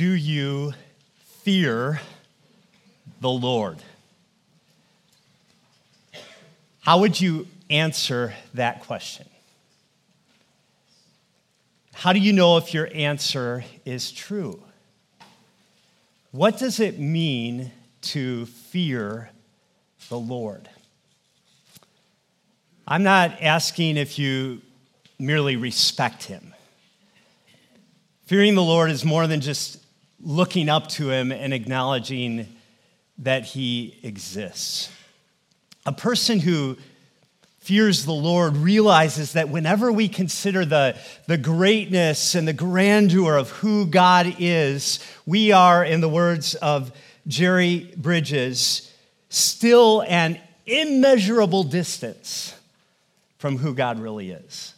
Do you fear the Lord? How would you answer that question? How do you know if your answer is true? What does it mean to fear the Lord? I'm not asking if you merely respect him. Fearing the Lord is more than just looking up to him and acknowledging that he exists. A person who fears the Lord realizes that whenever we consider the, the greatness and the grandeur of who God is, we are, in the words of Jerry Bridges, still an immeasurable distance from who God really is.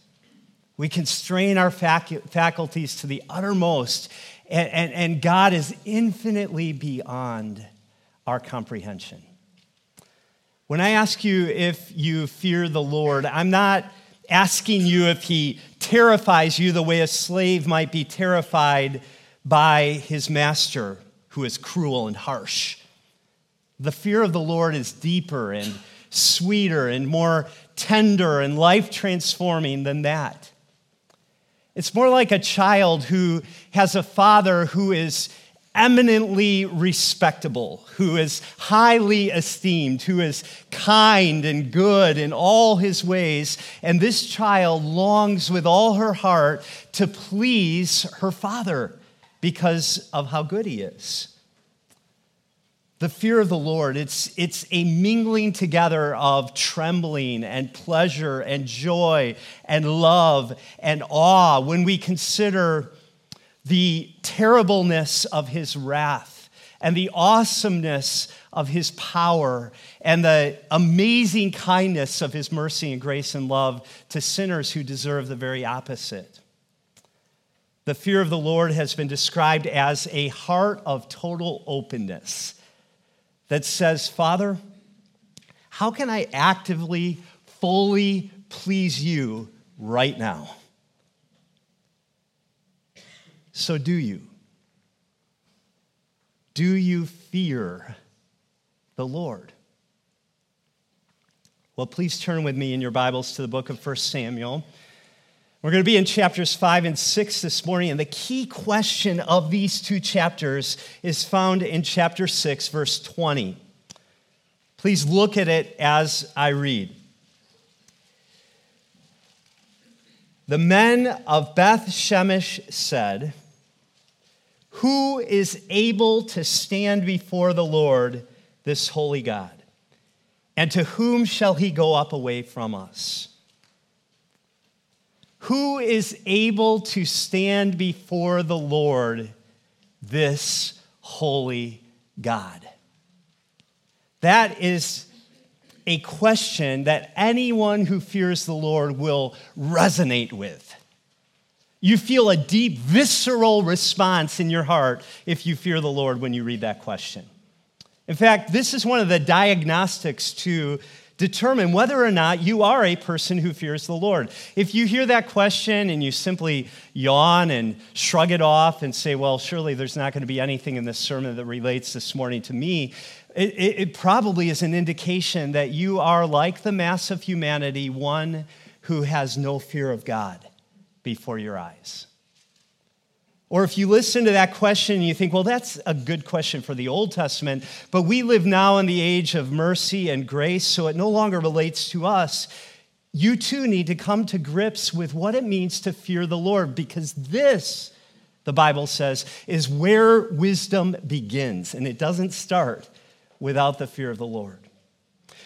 We constrain our facu- faculties to the uttermost, and, and, and God is infinitely beyond our comprehension. When I ask you if you fear the Lord, I'm not asking you if he terrifies you the way a slave might be terrified by his master, who is cruel and harsh. The fear of the Lord is deeper and sweeter and more tender and life transforming than that. It's more like a child who has a father who is eminently respectable, who is highly esteemed, who is kind and good in all his ways. And this child longs with all her heart to please her father because of how good he is. The fear of the Lord, it's, it's a mingling together of trembling and pleasure and joy and love and awe when we consider the terribleness of his wrath and the awesomeness of his power and the amazing kindness of his mercy and grace and love to sinners who deserve the very opposite. The fear of the Lord has been described as a heart of total openness that says, Father, how can I actively, fully please you right now? So, do you? Do you fear the Lord? Well, please turn with me in your Bibles to the book of 1 Samuel. We're going to be in chapters 5 and 6 this morning, and the key question of these two chapters is found in chapter 6, verse 20. Please look at it as I read. The men of Beth Shemesh said, Who is able to stand before the Lord, this holy God? And to whom shall he go up away from us? Who is able to stand before the Lord, this holy God? That is a question that anyone who fears the Lord will resonate with. You feel a deep, visceral response in your heart if you fear the Lord when you read that question. In fact, this is one of the diagnostics to determine whether or not you are a person who fears the Lord. If you hear that question and you simply yawn and shrug it off and say, well, surely there's not going to be anything in this sermon that relates this morning to me, it, it, it probably is an indication that you are like the mass of humanity, one who has no fear of God before your eyes. Or if you listen to that question and you think, well, that's a good question for the Old Testament, but we live now in the age of mercy and grace, so it no longer relates to us. You too need to come to grips with what it means to fear the Lord, because this, the Bible says, is where wisdom begins, and it doesn't start without the fear of the Lord.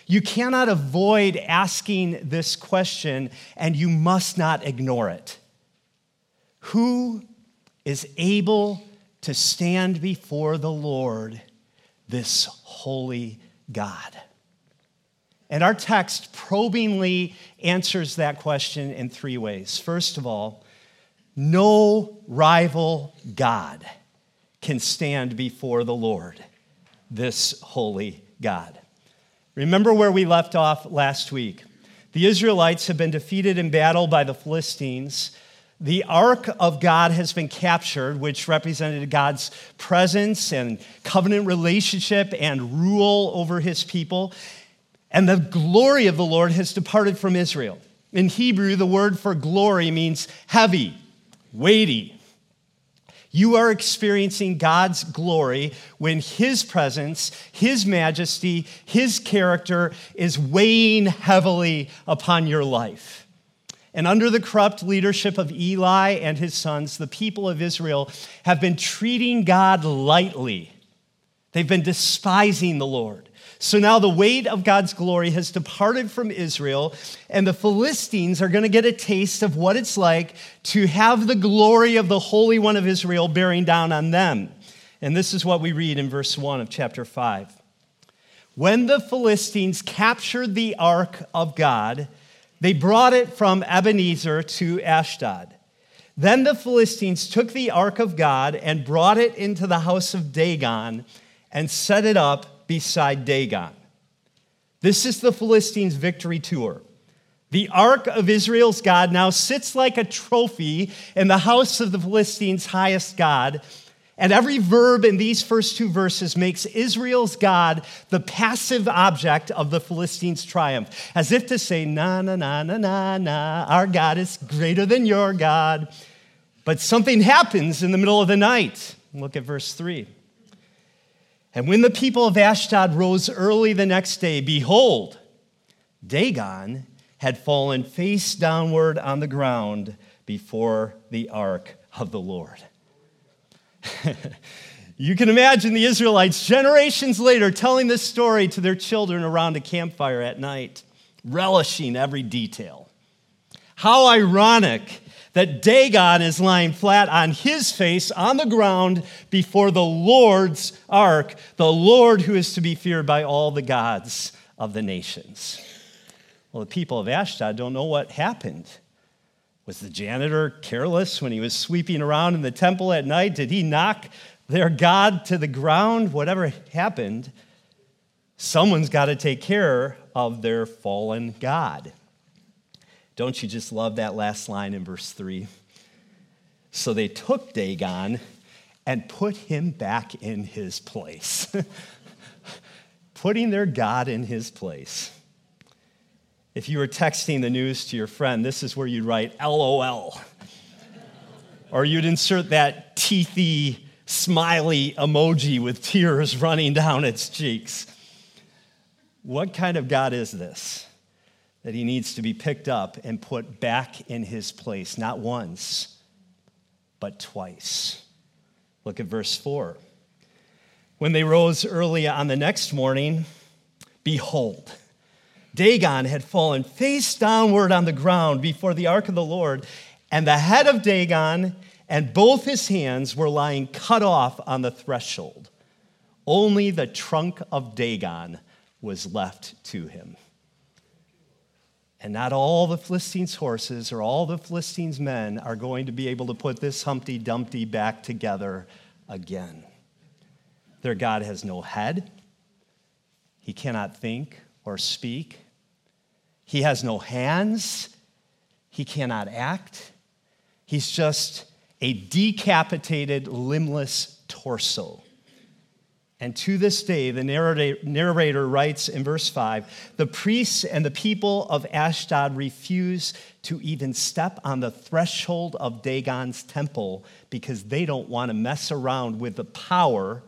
You cannot avoid asking this question, and you must not ignore it. Who is able to stand before the Lord, this holy God? And our text probingly answers that question in three ways. First of all, no rival God can stand before the Lord, this holy God. Remember where we left off last week. The Israelites have been defeated in battle by the Philistines The ark of God has been captured, which represented God's presence and covenant relationship and rule over his people. And the glory of the Lord has departed from Israel. In Hebrew, the word for glory means heavy, weighty. You are experiencing God's glory when His presence, His majesty, His character is weighing heavily upon your life. And under the corrupt leadership of Eli and his sons, the people of Israel have been treating God lightly. They've been despising the Lord. So now the weight of God's glory has departed from Israel, and the Philistines are going to get a taste of what it's like to have the glory of the Holy One of Israel bearing down on them. And this is what we read in verse 1 of chapter 5. When the Philistines captured the ark of God, they brought it from Ebenezer to Ashdod. Then the Philistines took the ark of God and brought it into the house of Dagon and set it up beside Dagon. This is the Philistines' victory tour. The ark of Israel's God now sits like a trophy in the house of the Philistines' highest God. And every verb in these first two verses makes Israel's God the passive object of the Philistines' triumph, as if to say, na, na, na, na, na, na, our God is greater than your God. But something happens in the middle of the night. Look at verse 3. And when the people of Ashdod rose early the next day, behold, Dagon had fallen face downward on the ground before the ark of the Lord. you can imagine the Israelites generations later telling this story to their children around a campfire at night, relishing every detail. How ironic that Dagon is lying flat on his face on the ground before the Lord's ark, the Lord who is to be feared by all the gods of the nations. Well, the people of Ashdod don't know what happened. Was the janitor careless when he was sweeping around in the temple at night? Did he knock their God to the ground? Whatever happened, someone's got to take care of their fallen God. Don't you just love that last line in verse 3? So they took Dagon and put him back in his place, putting their God in his place. If you were texting the news to your friend, this is where you'd write LOL. or you'd insert that teethy, smiley emoji with tears running down its cheeks. What kind of God is this? that he needs to be picked up and put back in his place, not once, but twice. Look at verse 4. When they rose early on the next morning, behold, Dagon had fallen face downward on the ground before the ark of the Lord, and the head of Dagon and both his hands were lying cut off on the threshold. Only the trunk of Dagon was left to him. And not all the Philistines' horses or all the Philistines' men are going to be able to put this Humpty Dumpty back together again. Their God has no head, he cannot think or speak, he has no hands, he cannot act. He's just a decapitated, limbless torso. And to this day, the narrator writes in verse 5 the priests and the people of Ashdod refuse to even step on the threshold of Dagon's temple because they don't want to mess around with the power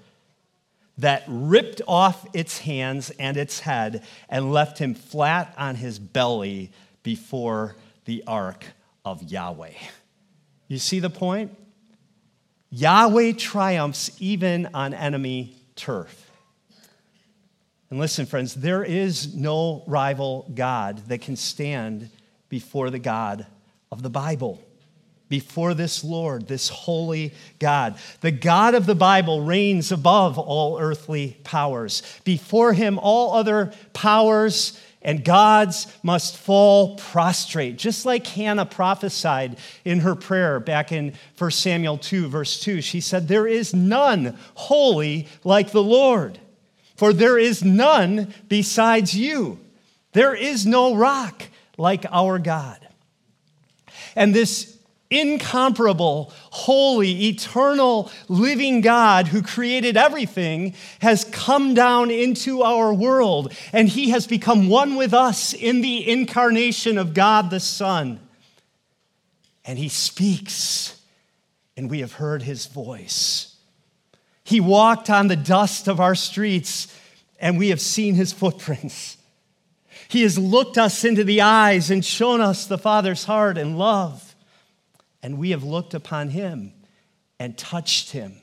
that ripped off its hands and its head and left him flat on his belly before the ark of Yahweh. You see the point? Yahweh triumphs even on enemy turf. And listen, friends, there is no rival God that can stand before the God of the Bible, before this Lord, this holy God. The God of the Bible reigns above all earthly powers. Before him, all other powers and gods must fall prostrate, just like Hannah prophesied in her prayer back in 1 Samuel 2, verse 2. She said, There is none holy like the Lord, for there is none besides you. There is no rock like our God. And this incomparable, holy, eternal, living God who created everything has come down into our world, and he has become one with us in the incarnation of God the Son. And he speaks, and we have heard his voice. He walked on the dust of our streets, and we have seen his footprints. He has looked us into the eyes and shown us the Father's heart and love and we have looked upon him and touched him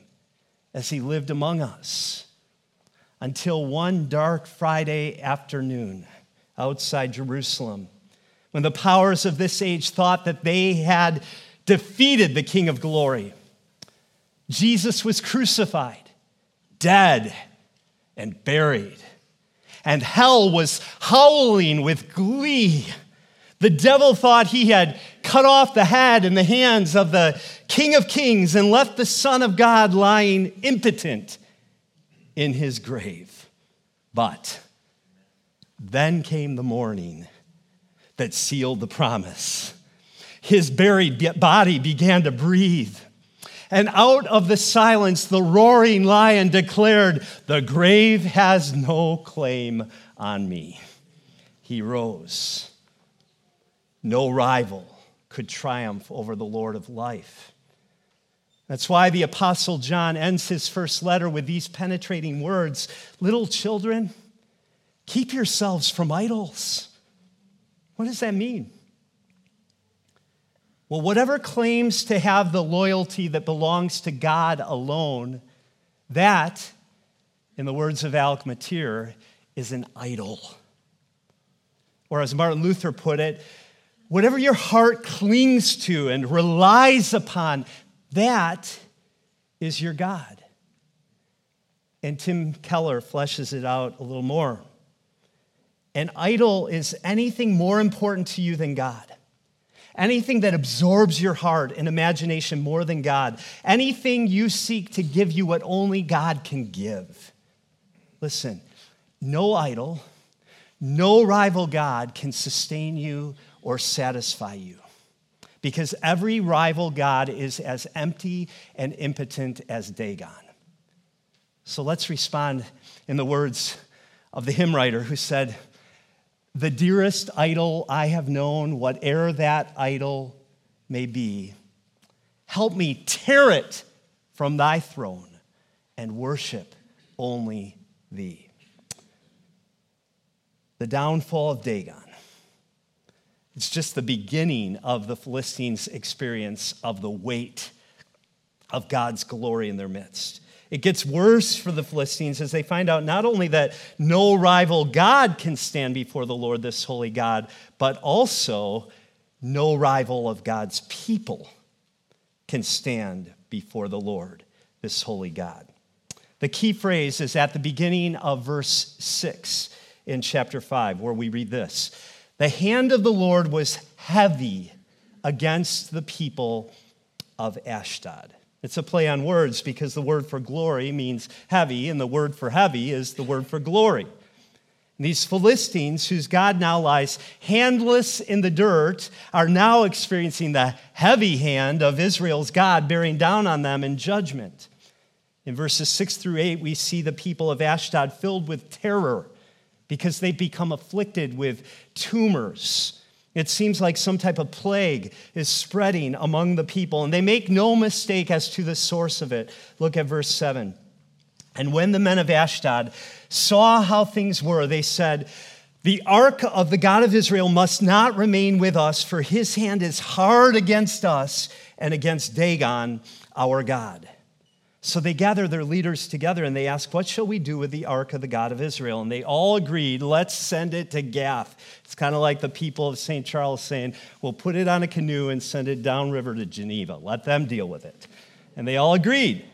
as he lived among us until one dark Friday afternoon outside Jerusalem when the powers of this age thought that they had defeated the King of glory. Jesus was crucified, dead, and buried. And hell was howling with glee the devil thought he had cut off the head and the hands of the King of Kings and left the Son of God lying impotent in his grave. But then came the morning that sealed the promise. His buried body began to breathe. And out of the silence, the roaring lion declared, The grave has no claim on me. He rose no rival could triumph over the Lord of life. That's why the Apostle John ends his first letter with these penetrating words Little children, keep yourselves from idols. What does that mean? Well, whatever claims to have the loyalty that belongs to God alone, that, in the words of Alec Motyer, is an idol. Or as Martin Luther put it, whatever your heart clings to and relies upon, that is your God. And Tim Keller fleshes it out a little more. An idol is anything more important to you than God. Anything that absorbs your heart and imagination more than God. Anything you seek to give you what only God can give. Listen, no idol, no rival God can sustain you or satisfy you. Because every rival God is as empty and impotent as Dagon. So let's respond in the words of the hymn writer who said, The dearest idol I have known, whate'er that idol may be, help me tear it from thy throne and worship only thee. The downfall of Dagon it's just the beginning of the Philistines' experience of the weight of God's glory in their midst. It gets worse for the Philistines as they find out not only that no rival God can stand before the Lord, this holy God, but also no rival of God's people can stand before the Lord, this holy God. The key phrase is at the beginning of verse 6 in chapter 5, where we read this the hand of the Lord was heavy against the people of Ashdod. It's a play on words because the word for glory means heavy, and the word for heavy is the word for glory. these Philistines, whose God now lies handless in the dirt, are now experiencing the heavy hand of Israel's God bearing down on them in judgment. In verses 6 through 8, we see the people of Ashdod filled with terror because they've become afflicted with tumors. It seems like some type of plague is spreading among the people, and they make no mistake as to the source of it. Look at verse 7. And when the men of Ashdod saw how things were, they said, The ark of the God of Israel must not remain with us, for his hand is hard against us and against Dagon, our God. So they gather their leaders together and they ask, What shall we do with the ark of the God of Israel? And they all agreed, Let's send it to Gath. It's kind of like the people of St. Charles saying, We'll put it on a canoe and send it downriver to Geneva. Let them deal with it. And they all agreed.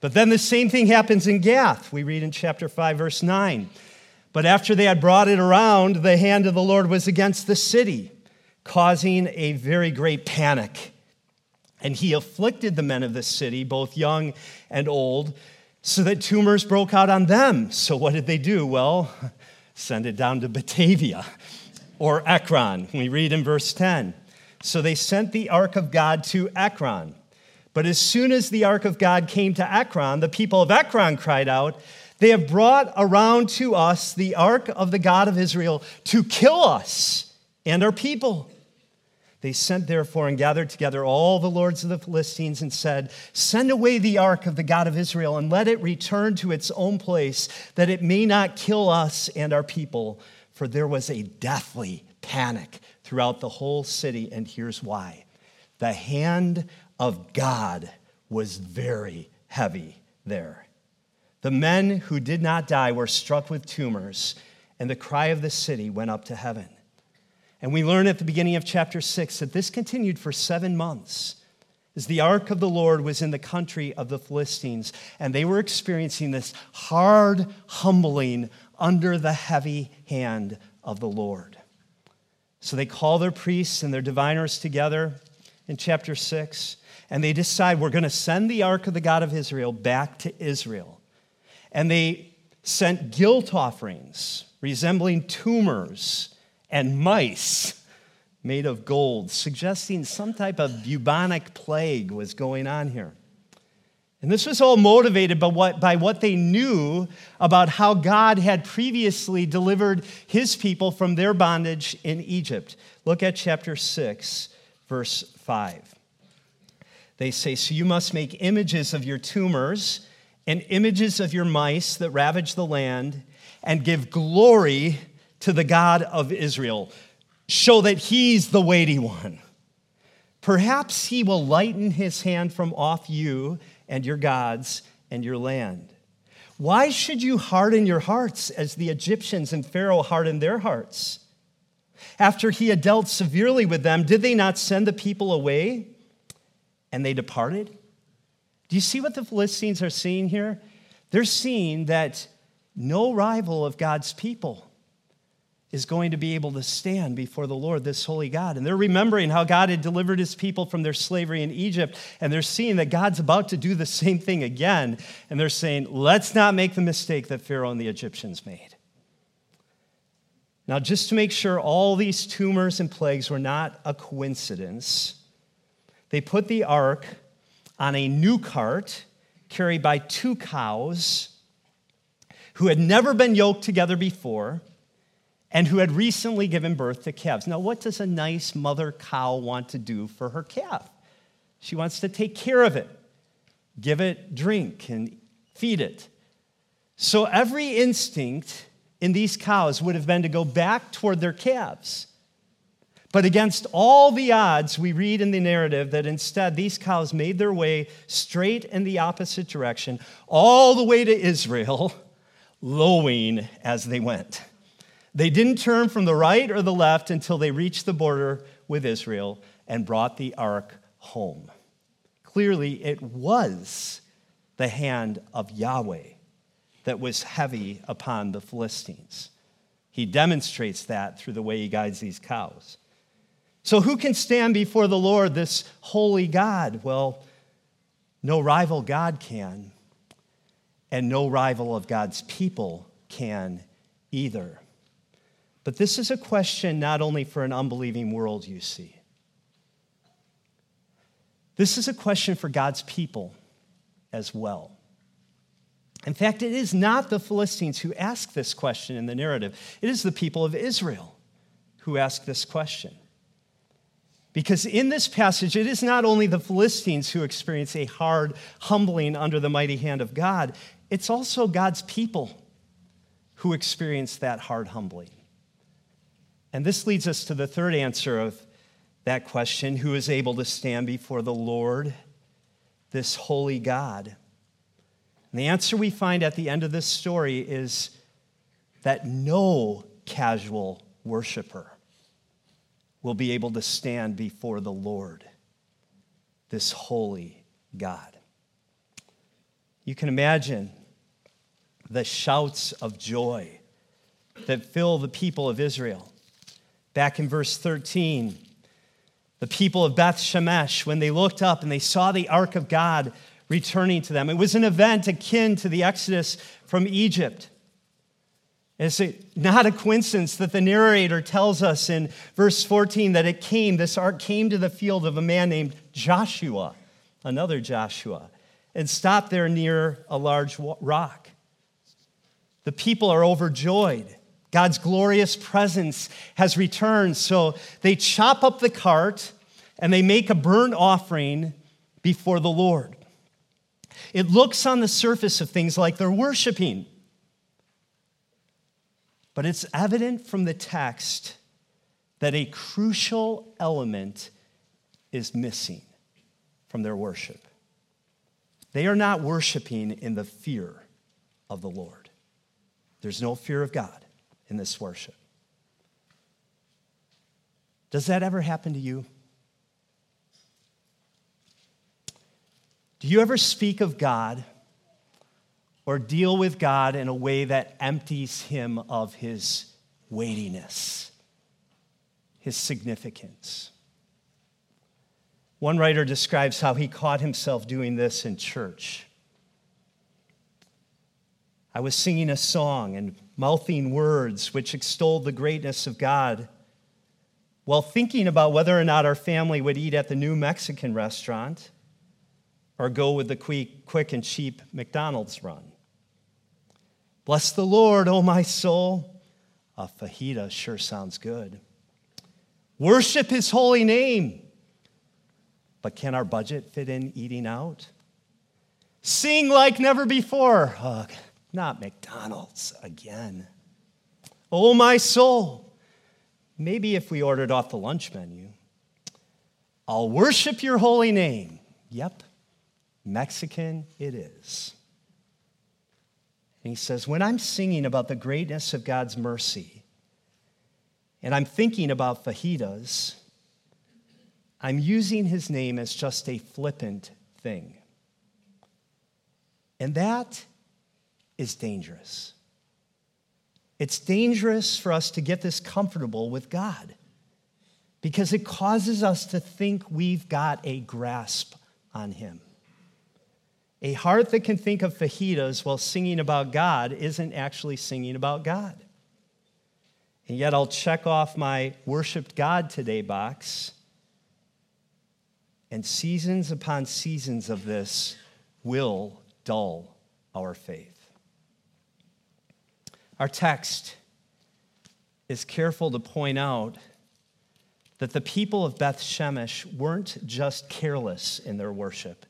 But then the same thing happens in Gath. We read in chapter 5, verse 9. But after they had brought it around, the hand of the Lord was against the city, causing a very great panic. And he afflicted the men of the city, both young and old, so that tumors broke out on them. So what did they do? Well, send it down to Batavia or Ekron. We read in verse 10. So they sent the ark of God to Ekron. But as soon as the ark of God came to Ekron, the people of Ekron cried out, They have brought around to us the ark of the God of Israel to kill us and our people. They sent therefore and gathered together all the lords of the Philistines and said, Send away the ark of the God of Israel and let it return to its own place, that it may not kill us and our people. For there was a deathly panic throughout the whole city, and here's why the hand of God was very heavy there. The men who did not die were struck with tumors, and the cry of the city went up to heaven. And we learn at the beginning of chapter 6 that this continued for seven months as the ark of the Lord was in the country of the Philistines, and they were experiencing this hard humbling under the heavy hand of the Lord. So they call their priests and their diviners together in chapter 6, and they decide we're going to send the ark of the God of Israel back to Israel. And they sent guilt offerings resembling tumors and mice made of gold, suggesting some type of bubonic plague was going on here. And this was all motivated by what, by what they knew about how God had previously delivered his people from their bondage in Egypt. Look at chapter 6, verse 5. They say, So you must make images of your tumors and images of your mice that ravage the land and give glory to the God of Israel. Show that he's the weighty one. Perhaps he will lighten his hand from off you and your gods and your land. Why should you harden your hearts as the Egyptians and Pharaoh hardened their hearts? After he had dealt severely with them, did they not send the people away and they departed? Do you see what the Philistines are seeing here? They're seeing that no rival of God's people is going to be able to stand before the Lord, this holy God. And they're remembering how God had delivered his people from their slavery in Egypt, and they're seeing that God's about to do the same thing again. And they're saying, let's not make the mistake that Pharaoh and the Egyptians made. Now, just to make sure all these tumors and plagues were not a coincidence, they put the ark on a new cart carried by two cows who had never been yoked together before and who had recently given birth to calves. Now, what does a nice mother cow want to do for her calf? She wants to take care of it, give it drink, and feed it. So, every instinct in these cows would have been to go back toward their calves. But against all the odds, we read in the narrative that instead these cows made their way straight in the opposite direction, all the way to Israel, lowing as they went. They didn't turn from the right or the left until they reached the border with Israel and brought the ark home. Clearly, it was the hand of Yahweh that was heavy upon the Philistines. He demonstrates that through the way he guides these cows. So, who can stand before the Lord, this holy God? Well, no rival God can, and no rival of God's people can either. But this is a question not only for an unbelieving world, you see. This is a question for God's people as well. In fact, it is not the Philistines who ask this question in the narrative, it is the people of Israel who ask this question. Because in this passage, it is not only the Philistines who experience a hard humbling under the mighty hand of God, it's also God's people who experience that hard humbling. And this leads us to the third answer of that question who is able to stand before the Lord, this holy God? And the answer we find at the end of this story is that no casual worshiper will be able to stand before the Lord, this holy God. You can imagine the shouts of joy that fill the people of Israel Back in verse 13, the people of Beth Shemesh, when they looked up and they saw the ark of God returning to them, it was an event akin to the Exodus from Egypt. It's not a coincidence that the narrator tells us in verse 14 that it came, this ark came to the field of a man named Joshua, another Joshua, and stopped there near a large rock. The people are overjoyed. God's glorious presence has returned. So they chop up the cart and they make a burnt offering before the Lord. It looks on the surface of things like they're worshiping. But it's evident from the text that a crucial element is missing from their worship. They are not worshiping in the fear of the Lord. There's no fear of God in this worship. Does that ever happen to you? Do you ever speak of God or deal with God in a way that empties him of his weightiness, his significance. One writer describes how he caught himself doing this in church. I was singing a song and mouthing words which extolled the greatness of God while thinking about whether or not our family would eat at the new Mexican restaurant or go with the quick and cheap McDonald's run. Bless the Lord, O oh my soul. A fajita sure sounds good. Worship his holy name. But can our budget fit in eating out? Sing like never before. Oh, not McDonald's again. Oh, my soul. Maybe if we ordered off the lunch menu. I'll worship your holy name. Yep, Mexican it is. And he says, When I'm singing about the greatness of God's mercy, and I'm thinking about fajitas, I'm using his name as just a flippant thing. And that is dangerous. It's dangerous for us to get this comfortable with God because it causes us to think we've got a grasp on him. A heart that can think of fajitas while singing about God isn't actually singing about God. And yet I'll check off my worshiped God today box. And seasons upon seasons of this will dull our faith. Our text is careful to point out that the people of Beth Shemesh weren't just careless in their worship.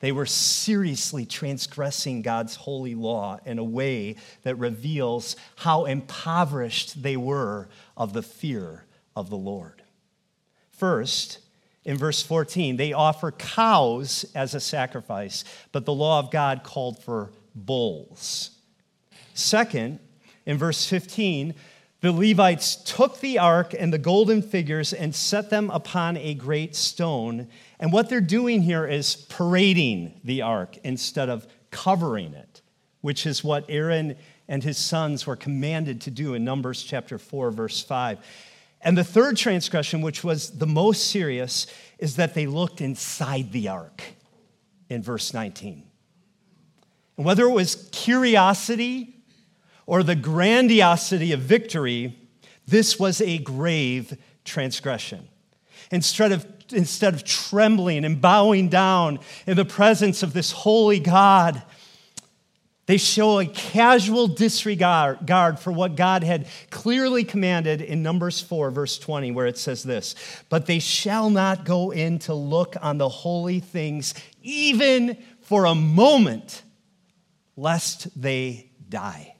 They were seriously transgressing God's holy law in a way that reveals how impoverished they were of the fear of the Lord. First, in verse 14, they offer cows as a sacrifice, but the law of God called for bulls. Second, in verse 15, the Levites took the ark and the golden figures and set them upon a great stone. And what they're doing here is parading the ark instead of covering it, which is what Aaron and his sons were commanded to do in Numbers chapter 4, verse 5. And the third transgression, which was the most serious, is that they looked inside the ark in verse 19. And whether it was curiosity or the grandiosity of victory, this was a grave transgression. Instead of, instead of trembling and bowing down in the presence of this holy God, they show a casual disregard for what God had clearly commanded in Numbers 4, verse 20, where it says this But they shall not go in to look on the holy things, even for a moment, lest they die.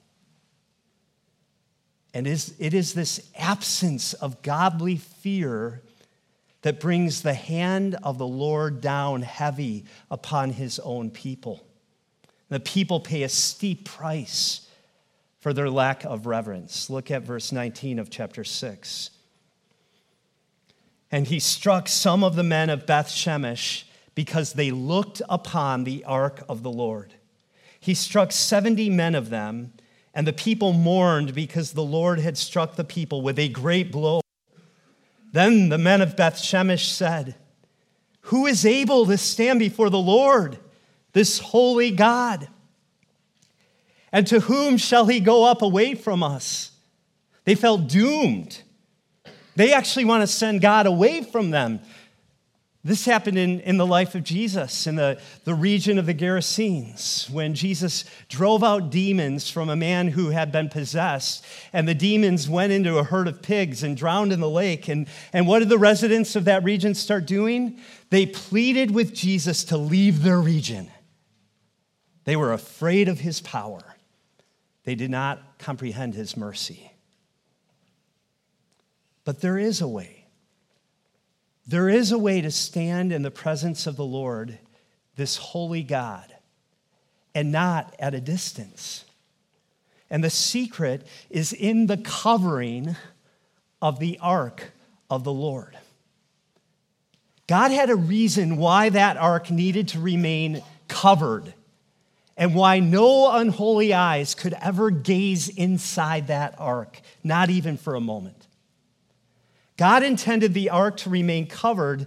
And it is this absence of godly fear that brings the hand of the Lord down heavy upon his own people. The people pay a steep price for their lack of reverence. Look at verse 19 of chapter 6. And he struck some of the men of Beth Shemesh because they looked upon the ark of the Lord. He struck 70 men of them and the people mourned because the Lord had struck the people with a great blow. Then the men of Beth Shemesh said, Who is able to stand before the Lord, this holy God? And to whom shall he go up away from us? They felt doomed. They actually want to send God away from them. This happened in, in the life of Jesus in the, the region of the Gerasenes when Jesus drove out demons from a man who had been possessed. And the demons went into a herd of pigs and drowned in the lake. And, and what did the residents of that region start doing? They pleaded with Jesus to leave their region. They were afraid of his power, they did not comprehend his mercy. But there is a way. There is a way to stand in the presence of the Lord, this holy God, and not at a distance. And the secret is in the covering of the ark of the Lord. God had a reason why that ark needed to remain covered and why no unholy eyes could ever gaze inside that ark, not even for a moment. God intended the ark to remain covered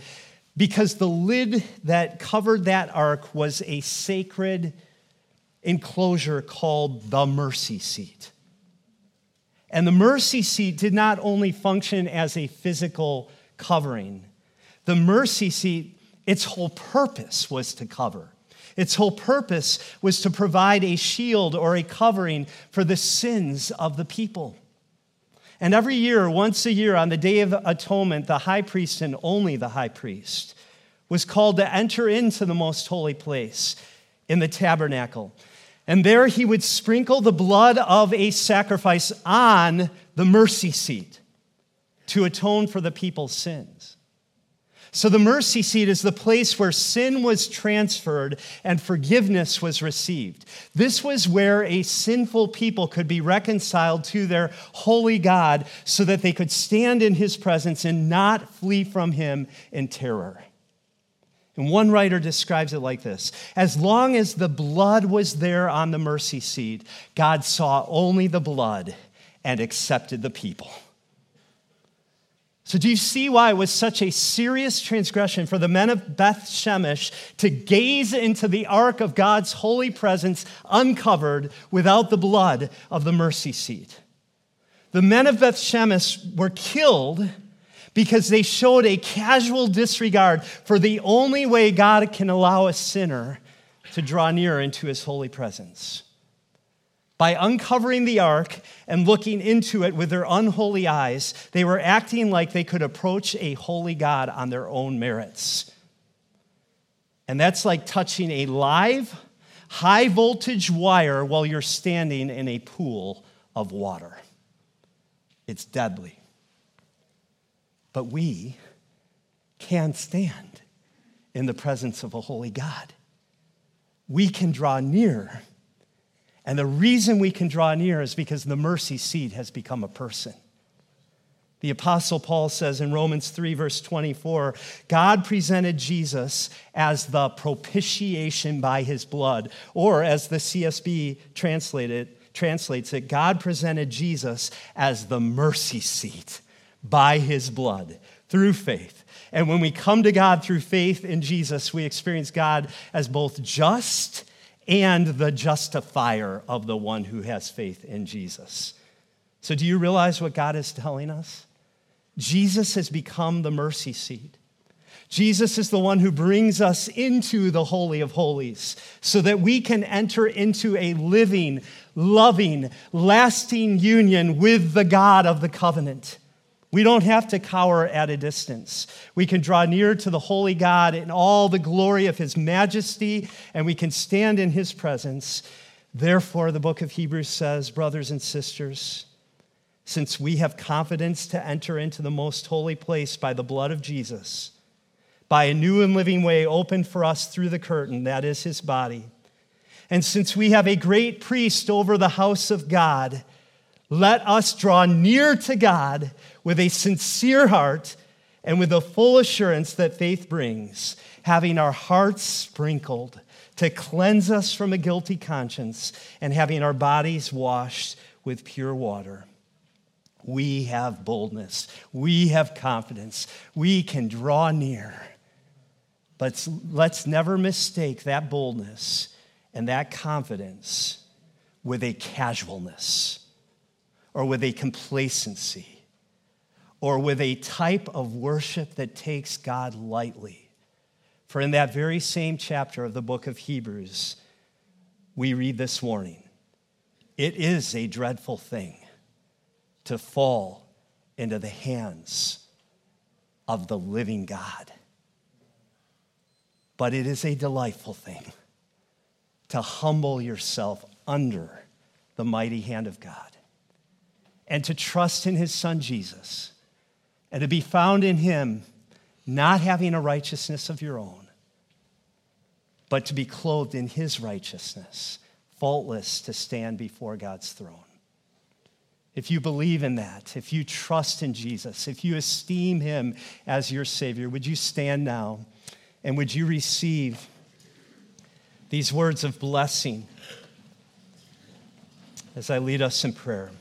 because the lid that covered that ark was a sacred enclosure called the mercy seat. And the mercy seat did not only function as a physical covering, the mercy seat, its whole purpose was to cover. Its whole purpose was to provide a shield or a covering for the sins of the people. And every year, once a year, on the Day of Atonement, the high priest and only the high priest was called to enter into the most holy place in the tabernacle. And there he would sprinkle the blood of a sacrifice on the mercy seat to atone for the people's sins. So the mercy seat is the place where sin was transferred and forgiveness was received. This was where a sinful people could be reconciled to their holy God so that they could stand in his presence and not flee from him in terror. And one writer describes it like this As long as the blood was there on the mercy seat, God saw only the blood and accepted the people. So, do you see why it was such a serious transgression for the men of Beth Shemesh to gaze into the ark of God's holy presence uncovered without the blood of the mercy seat? The men of Beth Shemesh were killed because they showed a casual disregard for the only way God can allow a sinner to draw near into his holy presence by uncovering the ark and looking into it with their unholy eyes, they were acting like they could approach a holy God on their own merits. And that's like touching a live, high voltage wire while you're standing in a pool of water. It's deadly. But we can stand in the presence of a holy God. We can draw near and the reason we can draw near is because the mercy seat has become a person. The Apostle Paul says in Romans 3, verse 24, God presented Jesus as the propitiation by his blood. Or as the CSB translated, translates it, God presented Jesus as the mercy seat by his blood through faith. And when we come to God through faith in Jesus, we experience God as both just and the justifier of the one who has faith in Jesus. So, do you realize what God is telling us? Jesus has become the mercy seat. Jesus is the one who brings us into the Holy of Holies so that we can enter into a living, loving, lasting union with the God of the covenant. We don't have to cower at a distance. We can draw near to the holy God in all the glory of his majesty, and we can stand in his presence. Therefore, the book of Hebrews says, brothers and sisters, since we have confidence to enter into the most holy place by the blood of Jesus, by a new and living way opened for us through the curtain, that is his body. And since we have a great priest over the house of God, let us draw near to God with a sincere heart and with the full assurance that faith brings, having our hearts sprinkled to cleanse us from a guilty conscience and having our bodies washed with pure water. We have boldness. We have confidence. We can draw near. But let's never mistake that boldness and that confidence with a casualness or with a complacency or with a type of worship that takes God lightly. For in that very same chapter of the book of Hebrews, we read this warning it is a dreadful thing to fall into the hands of the living God. But it is a delightful thing to humble yourself under the mighty hand of God and to trust in his son Jesus and to be found in him, not having a righteousness of your own, but to be clothed in his righteousness, faultless to stand before God's throne. If you believe in that, if you trust in Jesus, if you esteem him as your Savior, would you stand now and would you receive these words of blessing as I lead us in prayer?